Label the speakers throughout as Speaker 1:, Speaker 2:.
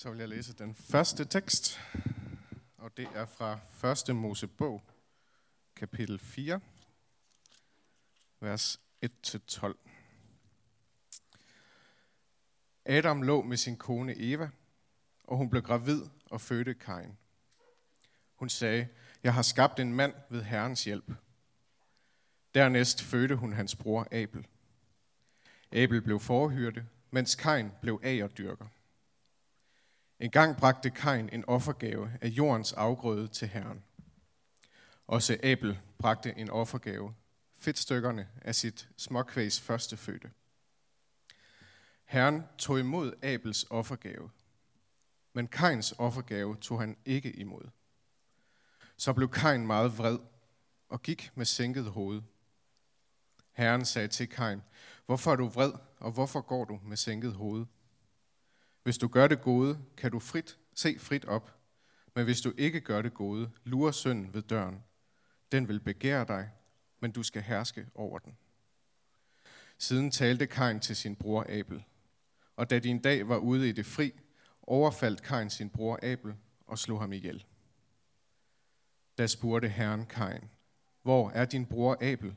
Speaker 1: Så vil jeg læse den første tekst, og det er fra 1. Mosebog, kapitel 4, vers 1-12. Adam lå med sin kone Eva, og hun blev gravid og fødte Kain. Hun sagde, jeg har skabt en mand ved Herrens hjælp. Dernæst fødte hun hans bror Abel. Abel blev forhyrte, mens Kain blev agerdyrker. En gang bragte Kain en offergave af jordens afgrøde til Herren. Også Abel bragte en offergave, fedtstykkerne af sit småkvægs førstefødte. Herren tog imod Abels offergave, men Kains offergave tog han ikke imod. Så blev Kain meget vred og gik med sænket hoved. Herren sagde til Kain, hvorfor er du vred, og hvorfor går du med sænket hoved? Hvis du gør det gode, kan du frit se frit op, men hvis du ikke gør det gode, lurer synden ved døren. Den vil begære dig, men du skal herske over den. Siden talte Kain til sin bror Abel, og da de en dag var ude i det fri, overfaldt Kain sin bror Abel og slog ham ihjel. Da spurgte herren Kain, hvor er din bror Abel?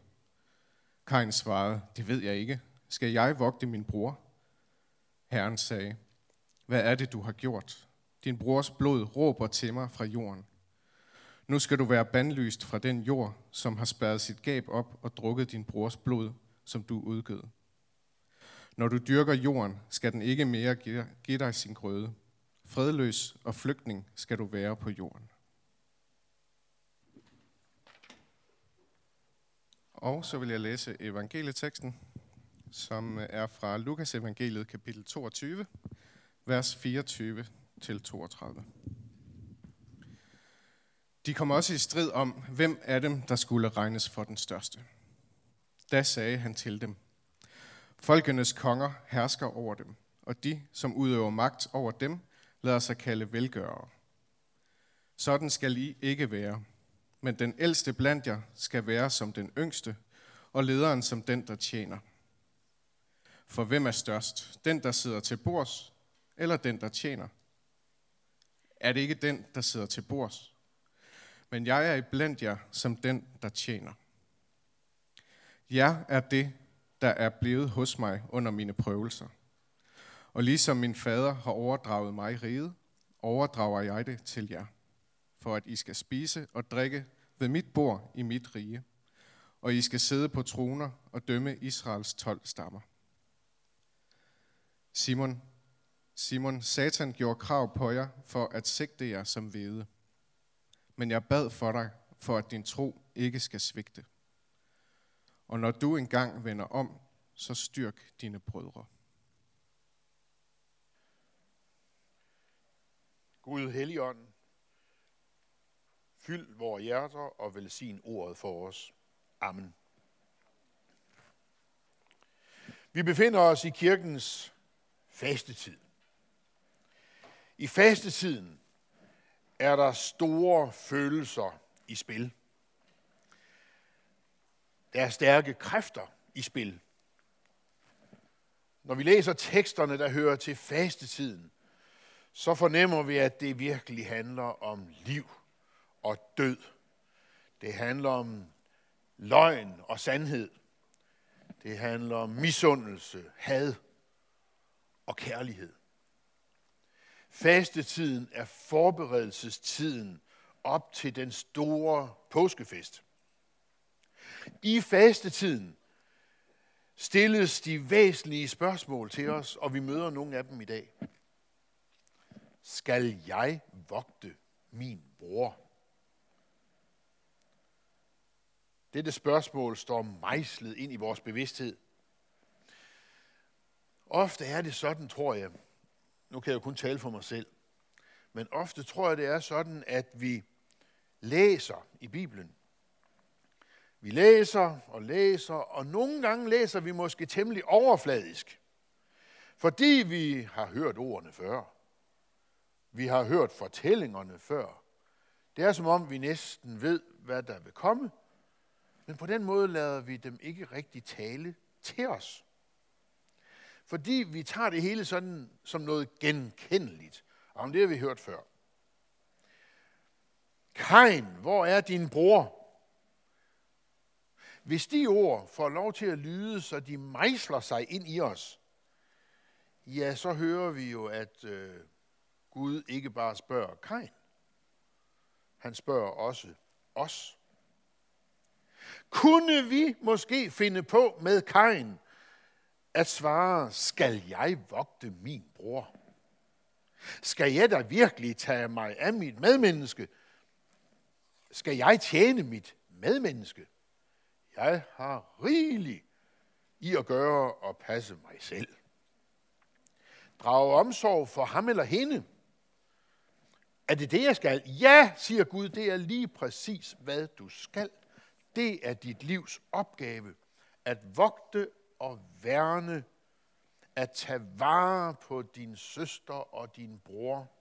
Speaker 1: Kain svarede, det ved jeg ikke. Skal jeg vogte min bror? Herren sagde, hvad er det, du har gjort? Din brors blod råber til mig fra jorden. Nu skal du være bandlyst fra den jord, som har spærret sit gab op og drukket din brors blod, som du udgød. Når du dyrker jorden, skal den ikke mere give dig sin grøde. Fredløs og flygtning skal du være på jorden. Og så vil jeg læse evangelieteksten, som er fra Lukas evangeliet kapitel 22, vers 24 til 32. De kom også i strid om, hvem af dem, der skulle regnes for den største. Da sagde han til dem, Folkenes konger hersker over dem, og de, som udøver magt over dem, lader sig kalde velgørere. Sådan skal I ikke være, men den ældste blandt jer skal være som den yngste, og lederen som den, der tjener. For hvem er størst? Den, der sidder til bords, eller den, der tjener? Er det ikke den, der sidder til bords? Men jeg er blandt jer som den, der tjener. Jeg er det, der er blevet hos mig under mine prøvelser. Og ligesom min fader har overdraget mig riget, overdrager jeg det til jer, for at I skal spise og drikke ved mit bord i mit rige, og I skal sidde på troner og dømme Israels 12 stammer. Simon, Simon, Satan gjorde krav på jer for at sigte jer som hvede. Men jeg bad for dig, for at din tro ikke skal svigte. Og når du engang vender om, så styrk dine brødre.
Speaker 2: Gud Helligånd, fyld vores hjerter og velsign ordet for os. Amen. Vi befinder os i kirkens fastetid. I fastetiden er der store følelser i spil. Der er stærke kræfter i spil. Når vi læser teksterne, der hører til fastetiden, så fornemmer vi, at det virkelig handler om liv og død. Det handler om løgn og sandhed. Det handler om misundelse, had og kærlighed. Fastetiden er forberedelsestiden op til den store påskefest. I fastetiden stilles de væsentlige spørgsmål til os, og vi møder nogle af dem i dag. Skal jeg vogte min bror? Dette spørgsmål står mejslet ind i vores bevidsthed. Ofte er det sådan, tror jeg, nu kan jeg jo kun tale for mig selv, men ofte tror jeg, det er sådan, at vi læser i Bibelen. Vi læser og læser, og nogle gange læser vi måske temmelig overfladisk, fordi vi har hørt ordene før. Vi har hørt fortællingerne før. Det er som om, vi næsten ved, hvad der vil komme, men på den måde lader vi dem ikke rigtig tale til os. Fordi vi tager det hele sådan som noget genkendeligt. Om det har vi hørt før. Kain, hvor er din bror? Hvis de ord får lov til at lyde, så de mejsler sig ind i os, ja, så hører vi jo, at øh, Gud ikke bare spørger Kain. Han spørger også os. Kunne vi måske finde på med Kain at svare, skal jeg vogte min bror? Skal jeg da virkelig tage mig af mit medmenneske? Skal jeg tjene mit medmenneske? Jeg har rigeligt i at gøre og passe mig selv. Drage omsorg for ham eller hende. Er det det, jeg skal? Ja, siger Gud, det er lige præcis, hvad du skal. Det er dit livs opgave. At vogte og værne. At tage vare på din søster og din bror.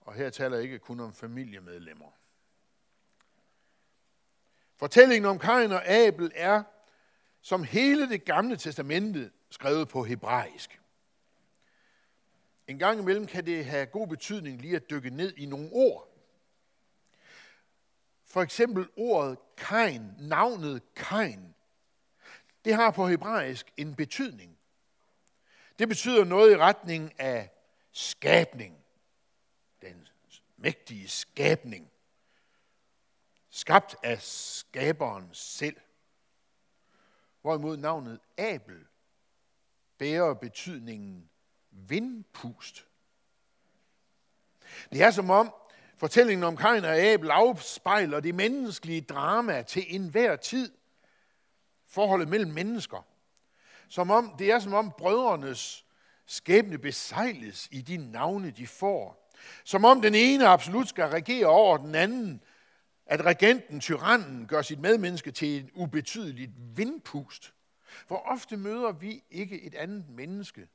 Speaker 2: Og her taler jeg ikke kun om familiemedlemmer. Fortællingen om Kain og Abel er, som hele det gamle testamente, skrevet på hebraisk. En gang imellem kan det have god betydning lige at dykke ned i nogle ord. For eksempel ordet Kain, navnet Kain, det har på hebraisk en betydning. Det betyder noget i retning af skabning. Den mægtige skabning skabt af skaberen selv. Hvorimod navnet Abel bærer betydningen vindpust. Det er som om fortællingen om Kain og Abel afspejler det menneskelige drama til enhver tid. Forholdet mellem mennesker. Som om, det er som om brødrenes skæbne besejles i de navne, de får. Som om den ene absolut skal regere over den anden, at regenten, tyrannen, gør sit medmenneske til et ubetydeligt vindpust. Hvor ofte møder vi ikke et andet menneske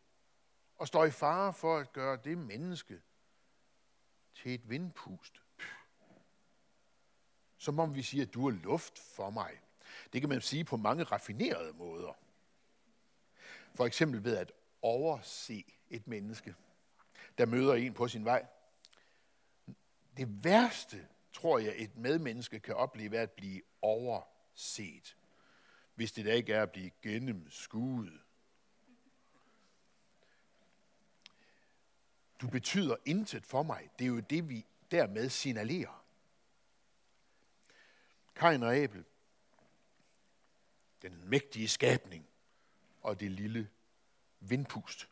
Speaker 2: og står i fare for at gøre det menneske til et vindpust. Som om vi siger, du er luft for mig. Det kan man sige på mange raffinerede måder. For eksempel ved at overse et menneske, der møder en på sin vej. Det værste, tror jeg, et medmenneske kan opleve, at blive overset, hvis det da ikke er at blive gennemskuet. Du betyder intet for mig. Det er jo det, vi dermed signalerer. Kain og Abel, den mægtige skabning og det lille vindpust.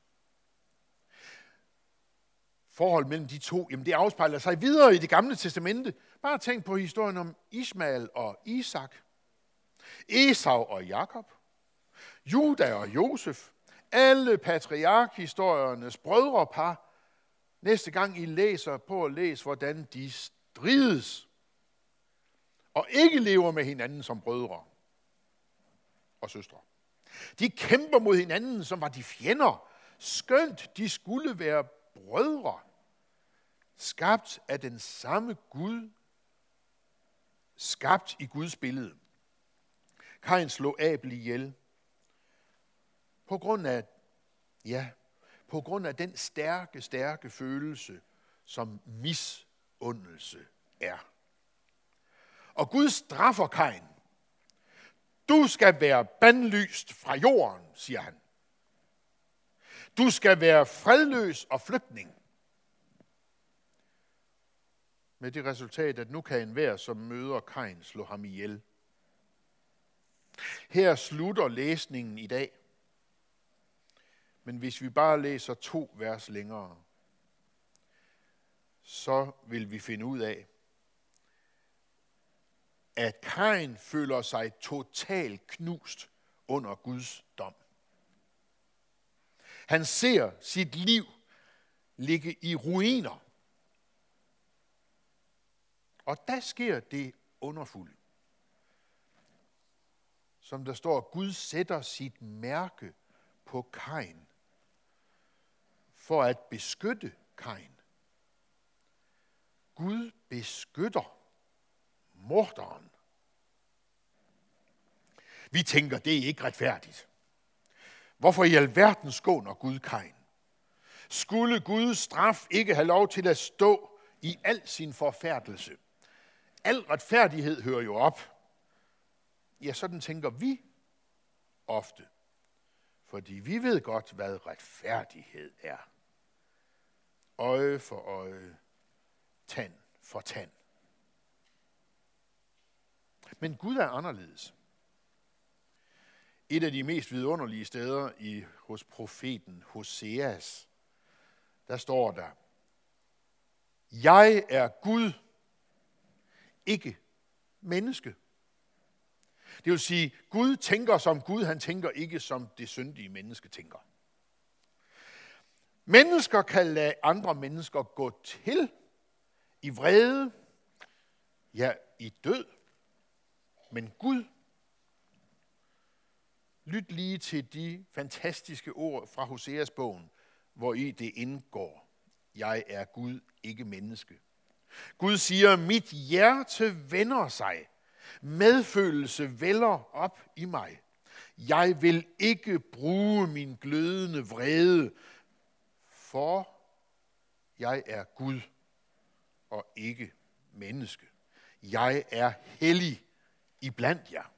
Speaker 2: Forholdet mellem de to, jamen det afspejler sig videre i det gamle testamente. Bare tænk på historien om Ismael og Isak, Esau og Jakob, Juda og Josef, alle patriarkhistoriernes brødrepar. Næste gang I læser på at læse, hvordan de strides. Og ikke lever med hinanden som brødre og søstre. De kæmper mod hinanden, som var de fjender, skønt de skulle være brødre, skabt af den samme Gud, skabt i Guds billede. Kain slog Abel ihjel på grund af, ja, på grund af den stærke, stærke følelse, som misundelse er. Og Gud straffer Kain. Du skal være bandlyst fra jorden, siger han. Du skal være fredløs og flygtning. Med det resultat, at nu kan enhver, som møder Kain, slå ham ihjel. Her slutter læsningen i dag. Men hvis vi bare læser to vers længere, så vil vi finde ud af, at Kain føler sig totalt knust under Guds dom. Han ser sit liv ligge i ruiner. Og der sker det underfulde. Som der står, Gud sætter sit mærke på Kain for at beskytte Kain. Gud beskytter morderen. Vi tænker, det er ikke retfærdigt. Hvorfor i alverden skåner Gud Kain? skulle Guds straf ikke have lov til at stå i al sin forfærdelse. Al retfærdighed hører jo op. Ja, sådan tænker vi ofte. Fordi vi ved godt, hvad retfærdighed er. Øje for øje, tand for tand. Men Gud er anderledes. Et af de mest vidunderlige steder i, hos profeten Hoseas, der står der, Jeg er Gud, ikke menneske. Det vil sige, Gud tænker som Gud, han tænker ikke som det syndige menneske tænker. Mennesker kan lade andre mennesker gå til i vrede, ja, i død. Men Gud, lyt lige til de fantastiske ord fra Hoseas bogen, hvor i det indgår. Jeg er Gud, ikke menneske. Gud siger, mit hjerte vender sig. Medfølelse vælger op i mig. Jeg vil ikke bruge min glødende vrede, for jeg er Gud og ikke menneske. Jeg er hellig iblandt jer.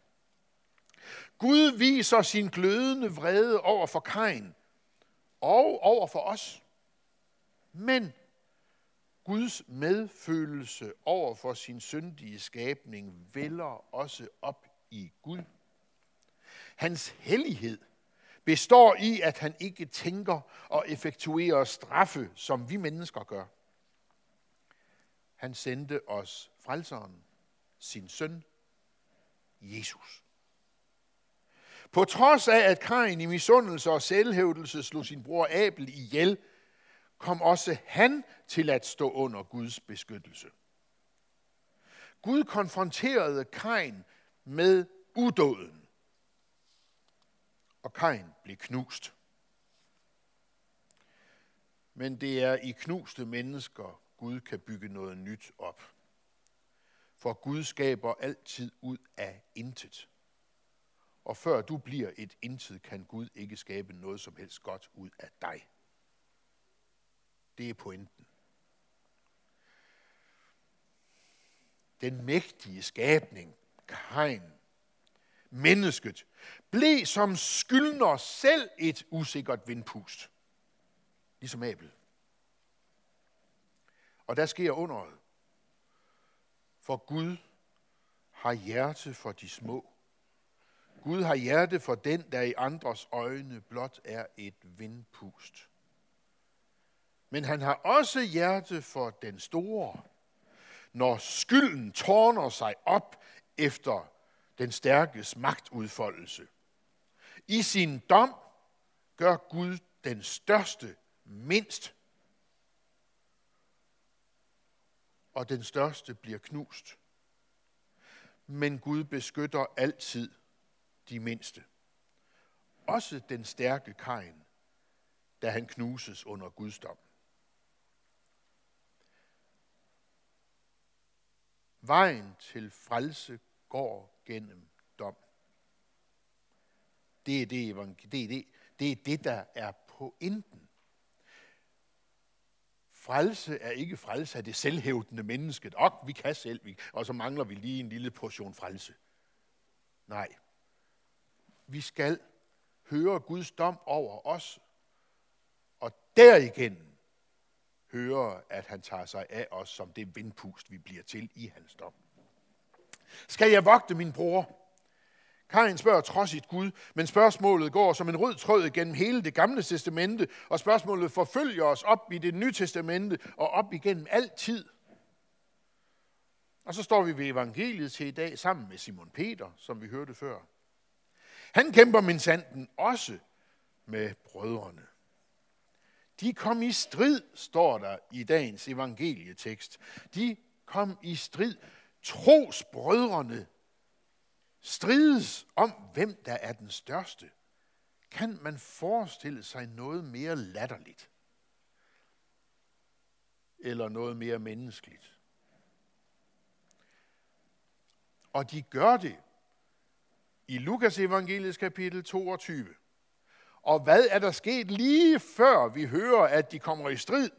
Speaker 2: Gud viser sin glødende vrede over for Kain og over for os. Men Guds medfølelse over for sin syndige skabning vælger også op i Gud. Hans hellighed består i, at han ikke tænker og effektuerer straffe, som vi mennesker gør. Han sendte os frelseren, sin søn, Jesus. På trods af, at Kain i misundelse og selvhævdelse slog sin bror Abel ihjel, kom også han til at stå under Guds beskyttelse. Gud konfronterede Kain med udåden, og Kain blev knust. Men det er i knuste mennesker, Gud kan bygge noget nyt op. For Gud skaber altid ud af intet. Og før du bliver et intet, kan Gud ikke skabe noget som helst godt ud af dig. Det er pointen. Den mægtige skabning, Kain, mennesket, blev som skyldner selv et usikkert vindpust. Ligesom Abel. Og der sker underet. For Gud har hjerte for de små. Gud har hjerte for den, der i andres øjne blot er et vindpust. Men han har også hjerte for den store, når skylden tårner sig op efter den stærkes magtudfoldelse. I sin dom gør Gud den største mindst, og den største bliver knust. Men Gud beskytter altid de mindste. Også den stærke Kain, da han knuses under Guds dom. Vejen til frelse går gennem dom. Det er det, det, er det, det, er det der er pointen. Frelse er ikke frelse af det selvhævdende menneske. Og vi kan selv, og så mangler vi lige en lille portion frelse. Nej. Vi skal høre Guds dom over os, og derigennem høre, at han tager sig af os som det vindpust, vi bliver til i hans dom. Skal jeg vogte min bror? Kajen spørger trodsigt Gud, men spørgsmålet går som en rød tråd gennem hele det gamle testamente, og spørgsmålet forfølger os op i det nye testamente og op igennem altid. Og så står vi ved evangeliet til i dag sammen med Simon Peter, som vi hørte før. Han kæmper min sanden også med brødrene. De kom i strid, står der i dagens evangelietekst. De kom i strid. Trosbrødrene strides om, hvem der er den største. Kan man forestille sig noget mere latterligt? Eller noget mere menneskeligt? Og de gør det i Lukas evangeliets kapitel 22. Og hvad er der sket lige før vi hører, at de kommer i strid?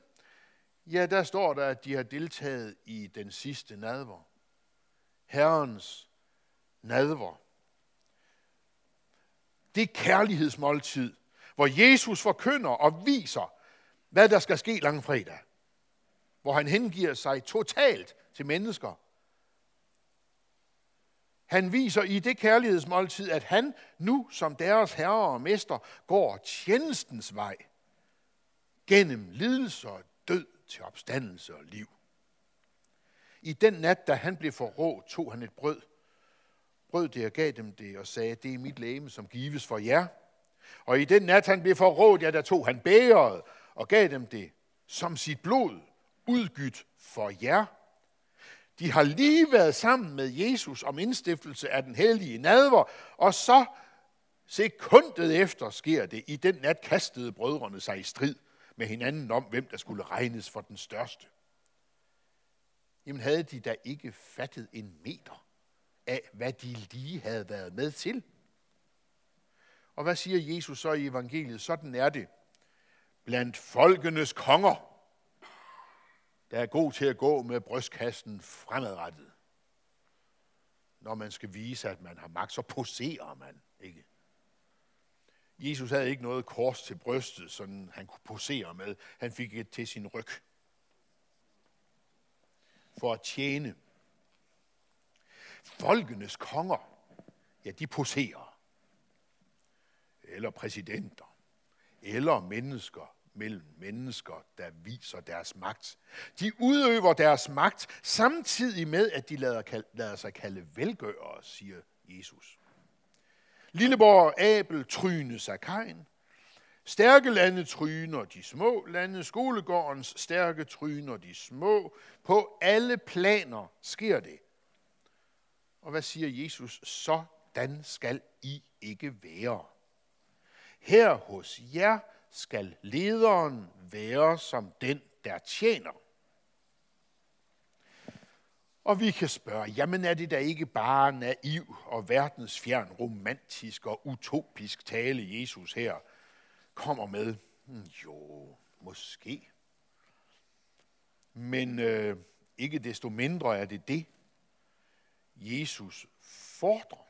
Speaker 2: Ja, der står der, at de har deltaget i den sidste nadver. Herrens nadver. Det er kærlighedsmåltid, hvor Jesus forkynder og viser, hvad der skal ske langfredag. Hvor han hengiver sig totalt til mennesker. Han viser i det kærlighedsmåltid, at han nu som deres herre og mester går tjenestens vej gennem lidelse og død til opstandelse og liv. I den nat, da han blev forrådt, tog han et brød, brød det og gav dem det og sagde, det er mit læme, som gives for jer. Og i den nat, han blev forrådt, ja, der tog han bæret og gav dem det som sit blod, udgydt for jer. De har lige været sammen med Jesus om indstiftelse af den hellige nadver, og så sekundet efter sker det. I den nat kastede brødrene sig i strid med hinanden om, hvem der skulle regnes for den største. Jamen havde de da ikke fattet en meter af, hvad de lige havde været med til? Og hvad siger Jesus så i evangeliet? Sådan er det blandt folkenes konger, der er god til at gå med brystkassen fremadrettet. Når man skal vise, at man har magt, så poserer man, ikke? Jesus havde ikke noget kors til brystet, sådan han kunne posere med. Han fik et til sin ryg. For at tjene. Folkenes konger, ja, de poserer. Eller præsidenter. Eller mennesker mellem mennesker, der viser deres magt. De udøver deres magt samtidig med, at de lader, lader sig kalde velgørere, siger Jesus. Lilleborg Abel tryne sig kajen. Stærke lande tryner de små lande. Skolegårdens stærke tryner de små. På alle planer sker det. Og hvad siger Jesus? Sådan skal I ikke være. Her hos jer skal lederen være som den, der tjener. Og vi kan spørge, jamen er det da ikke bare naiv og verdensfjern, romantisk og utopisk tale, Jesus her kommer med? Hmm, jo, måske. Men øh, ikke desto mindre er det det, Jesus fordrer.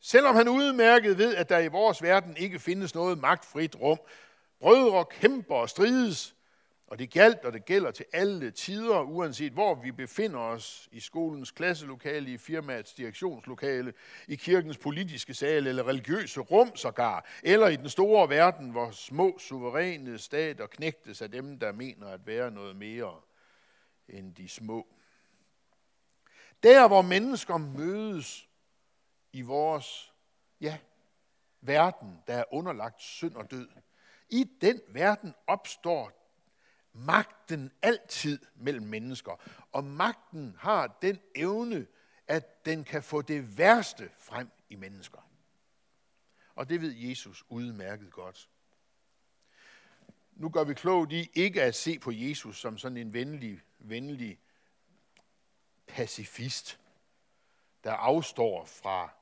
Speaker 2: Selvom han udmærket ved, at der i vores verden ikke findes noget magtfrit rum, brødre kæmper og strides, og det galt, og det gælder til alle tider, uanset hvor vi befinder os, i skolens klasselokale, i firmaets direktionslokale, i kirkens politiske sal eller religiøse rum sågar, eller i den store verden, hvor små suveræne stater knægtes af dem, der mener at være noget mere end de små. Der, hvor mennesker mødes i vores ja, verden, der er underlagt synd og død, i den verden opstår magten altid mellem mennesker. Og magten har den evne, at den kan få det værste frem i mennesker. Og det ved Jesus udmærket godt. Nu gør vi klogt i ikke at se på Jesus som sådan en venlig, venlig pacifist, der afstår fra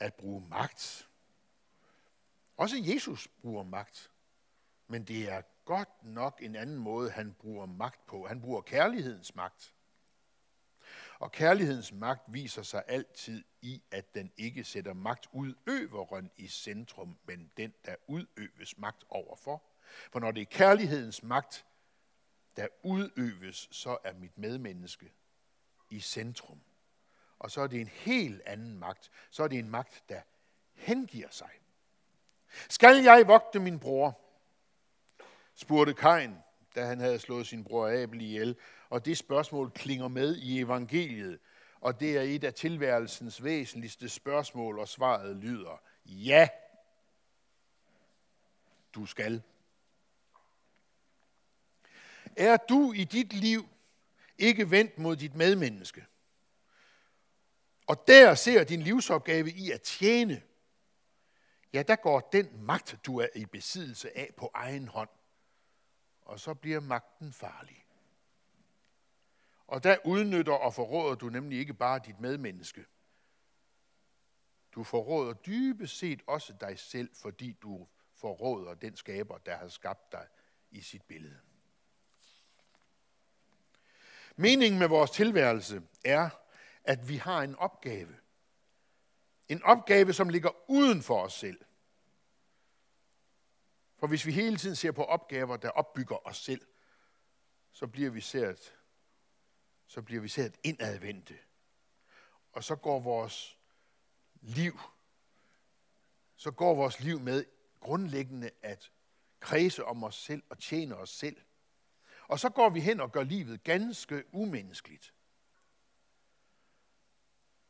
Speaker 2: at bruge magt. Også Jesus bruger magt, men det er godt nok en anden måde, han bruger magt på. Han bruger kærlighedens magt. Og kærlighedens magt viser sig altid i, at den ikke sætter magtudøveren i centrum, men den, der udøves magt overfor. For når det er kærlighedens magt, der udøves, så er mit medmenneske i centrum. Og så er det en helt anden magt. Så er det en magt, der hengiver sig. Skal jeg vogte min bror? spurgte Kain, da han havde slået sin bror Abel ihjel. Og det spørgsmål klinger med i evangeliet, og det er et af tilværelsens væsentligste spørgsmål, og svaret lyder, ja, du skal. Er du i dit liv ikke vendt mod dit medmenneske? Og der ser din livsopgave i at tjene. Ja, der går den magt, du er i besiddelse af på egen hånd og så bliver magten farlig. Og der udnytter og forråder du nemlig ikke bare dit medmenneske, Du forråder dybest set også dig selv, fordi du forråder den skaber, der har skabt dig i sit billede. Meningen med vores tilværelse er, at vi har en opgave. En opgave, som ligger uden for os selv. For hvis vi hele tiden ser på opgaver, der opbygger os selv, så bliver vi sært, så bliver vi sært indadvendte. Og så går vores liv, så går vores liv med grundlæggende at kredse om os selv og tjene os selv. Og så går vi hen og gør livet ganske umenneskeligt.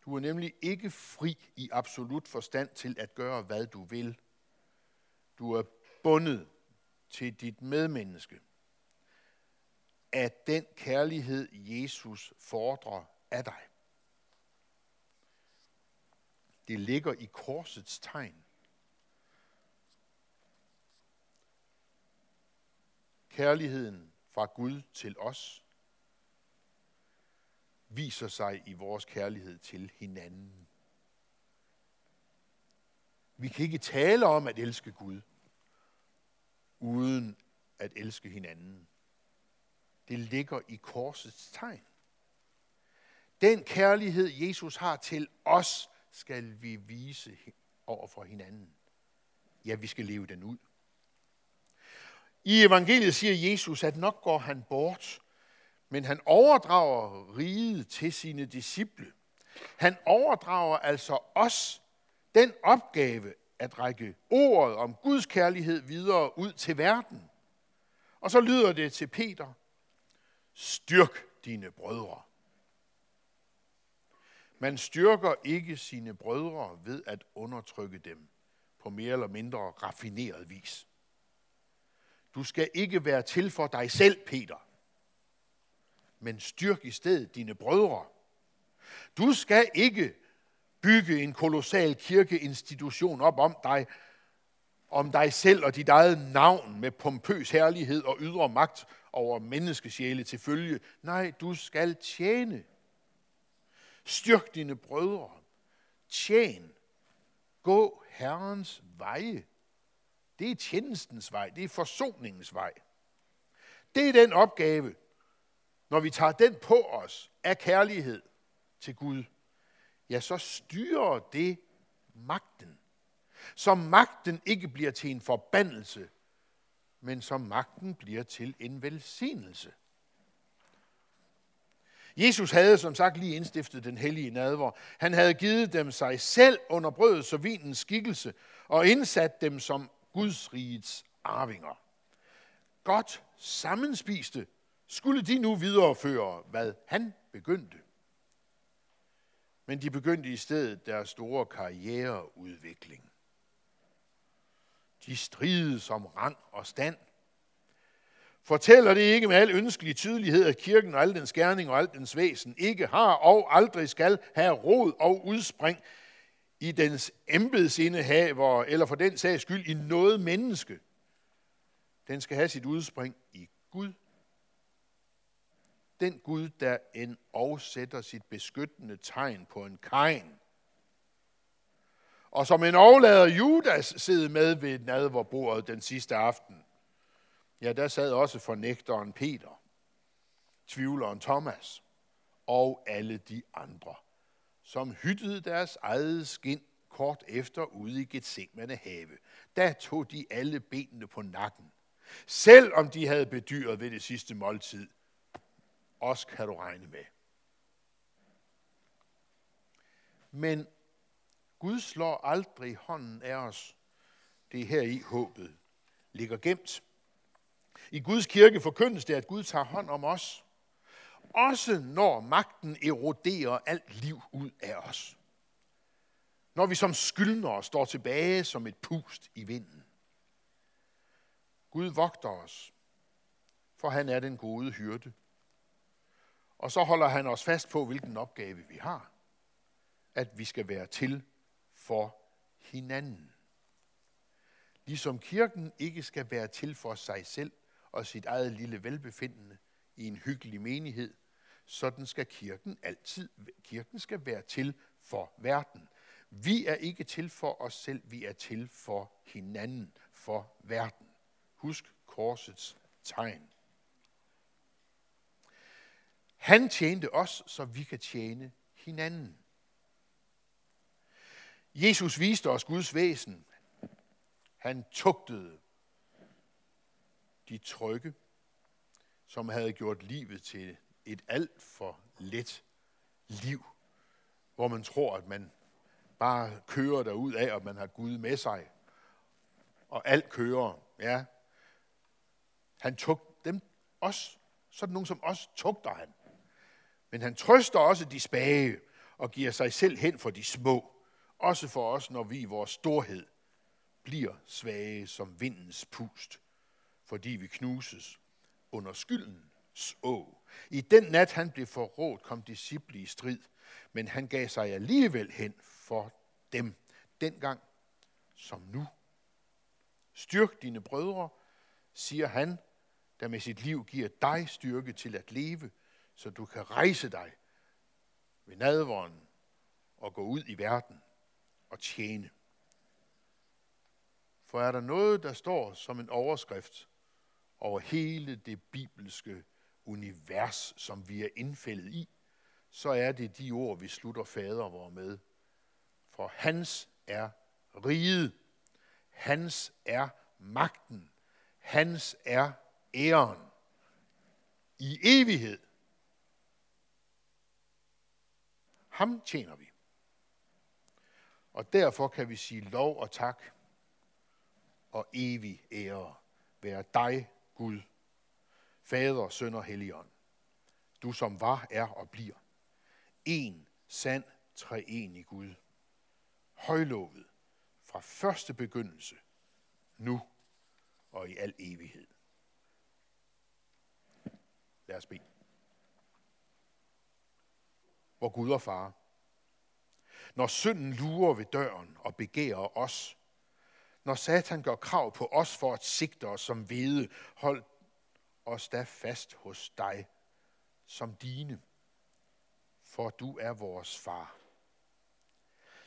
Speaker 2: Du er nemlig ikke fri i absolut forstand til at gøre, hvad du vil. Du er bundet til dit medmenneske af den kærlighed, Jesus fordrer af dig. Det ligger i korsets tegn. Kærligheden fra Gud til os viser sig i vores kærlighed til hinanden. Vi kan ikke tale om at elske Gud, uden at elske hinanden. Det ligger i korsets tegn. Den kærlighed, Jesus har til os, skal vi vise over for hinanden. Ja, vi skal leve den ud. I evangeliet siger Jesus, at nok går han bort, men han overdrager riget til sine disciple. Han overdrager altså os den opgave at række ordet om Guds kærlighed videre ud til verden. Og så lyder det til Peter, styrk dine brødre. Man styrker ikke sine brødre ved at undertrykke dem på mere eller mindre raffineret vis. Du skal ikke være til for dig selv, Peter, men styrk i stedet dine brødre. Du skal ikke bygge en kolossal kirkeinstitution op om dig, om dig selv og dit eget navn med pompøs herlighed og ydre magt over menneskesjæle til følge. Nej, du skal tjene. Styrk dine brødre. Tjen. Gå Herrens veje. Det er tjenestens vej. Det er forsoningens vej. Det er den opgave, når vi tager den på os af kærlighed til Gud, ja, så styrer det magten. Så magten ikke bliver til en forbandelse, men som magten bliver til en velsignelse. Jesus havde som sagt lige indstiftet den hellige nadver. Han havde givet dem sig selv under brødets og vinens skikkelse og indsat dem som Guds rigets arvinger. Godt sammenspiste skulle de nu videreføre, hvad han begyndte. Men de begyndte i stedet deres store karriereudvikling. De strides som rang og stand. Fortæller det ikke med al ønskelig tydelighed, at kirken og al dens gerning og al dens væsen ikke har og aldrig skal have rod og udspring i dens embedsindehaver, eller for den sags skyld i noget menneske. Den skal have sit udspring i Gud. Den Gud, der end sætter sit beskyttende tegn på en kajn, Og som en overlader Judas sidde med ved nadverbordet den sidste aften, ja, der sad også fornægteren Peter, tvivleren Thomas og alle de andre som hyttede deres eget skin kort efter ude i Gethsemane have. Da tog de alle benene på nakken. Selv om de havde bedyret ved det sidste måltid. Os kan du regne med. Men Gud slår aldrig hånden af os. Det er her i håbet ligger gemt. I Guds kirke forkyndes det, at Gud tager hånd om os også når magten eroderer alt liv ud af os. Når vi som skyldnere står tilbage som et pust i vinden. Gud vogter os, for han er den gode hyrde. Og så holder han os fast på, hvilken opgave vi har. At vi skal være til for hinanden. Ligesom kirken ikke skal være til for sig selv og sit eget lille velbefindende i en hyggelig menighed, sådan skal kirken altid, kirken skal være til for verden. Vi er ikke til for os selv, vi er til for hinanden, for verden. Husk korsets tegn. Han tjente os, så vi kan tjene hinanden. Jesus viste os Guds væsen. Han tugtede de trygge, som havde gjort livet til et alt for let liv, hvor man tror, at man bare kører derud af, og man har Gud med sig. Og alt kører, ja. Han tog dem også, sådan nogen som os, tugter han. Men han trøster også de spage og giver sig selv hen for de små. Også for os, når vi i vores storhed bliver svage som vindens pust, fordi vi knuses under skyldens å. I den nat, han blev forrådt, kom disciple i strid, men han gav sig alligevel hen for dem, dengang som nu. Styrk dine brødre, siger han, der med sit liv giver dig styrke til at leve, så du kan rejse dig ved nadvåren og gå ud i verden og tjene. For er der noget, der står som en overskrift over hele det bibelske univers, som vi er indfældet i, så er det de ord, vi slutter fader vor med. For hans er riget, hans er magten, hans er æren i evighed. Ham tjener vi. Og derfor kan vi sige lov og tak og evig ære være dig, Gud, Fader, Søn og Helligånd. Du som var, er og bliver. En sand treenig Gud. Højlovet fra første begyndelse, nu og i al evighed. Lad os bede. Hvor Gud og far, når synden lurer ved døren og begærer os, når Satan gør krav på os for at sigte os som hvede, hold os da fast hos dig som dine, for du er vores far.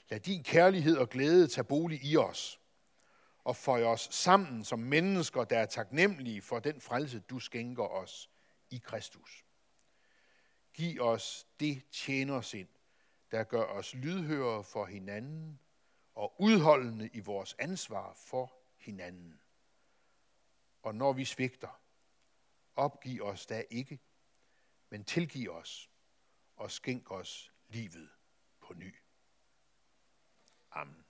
Speaker 2: Lad din kærlighed og glæde tage bolig i os, og føj os sammen som mennesker, der er taknemmelige for den frelse, du skænker os i Kristus. Giv os det tjenersind, der gør os lydhøre for hinanden og udholdende i vores ansvar for hinanden. Og når vi svigter, opgiv os da ikke, men tilgiv os og skænk os livet på ny. Amen.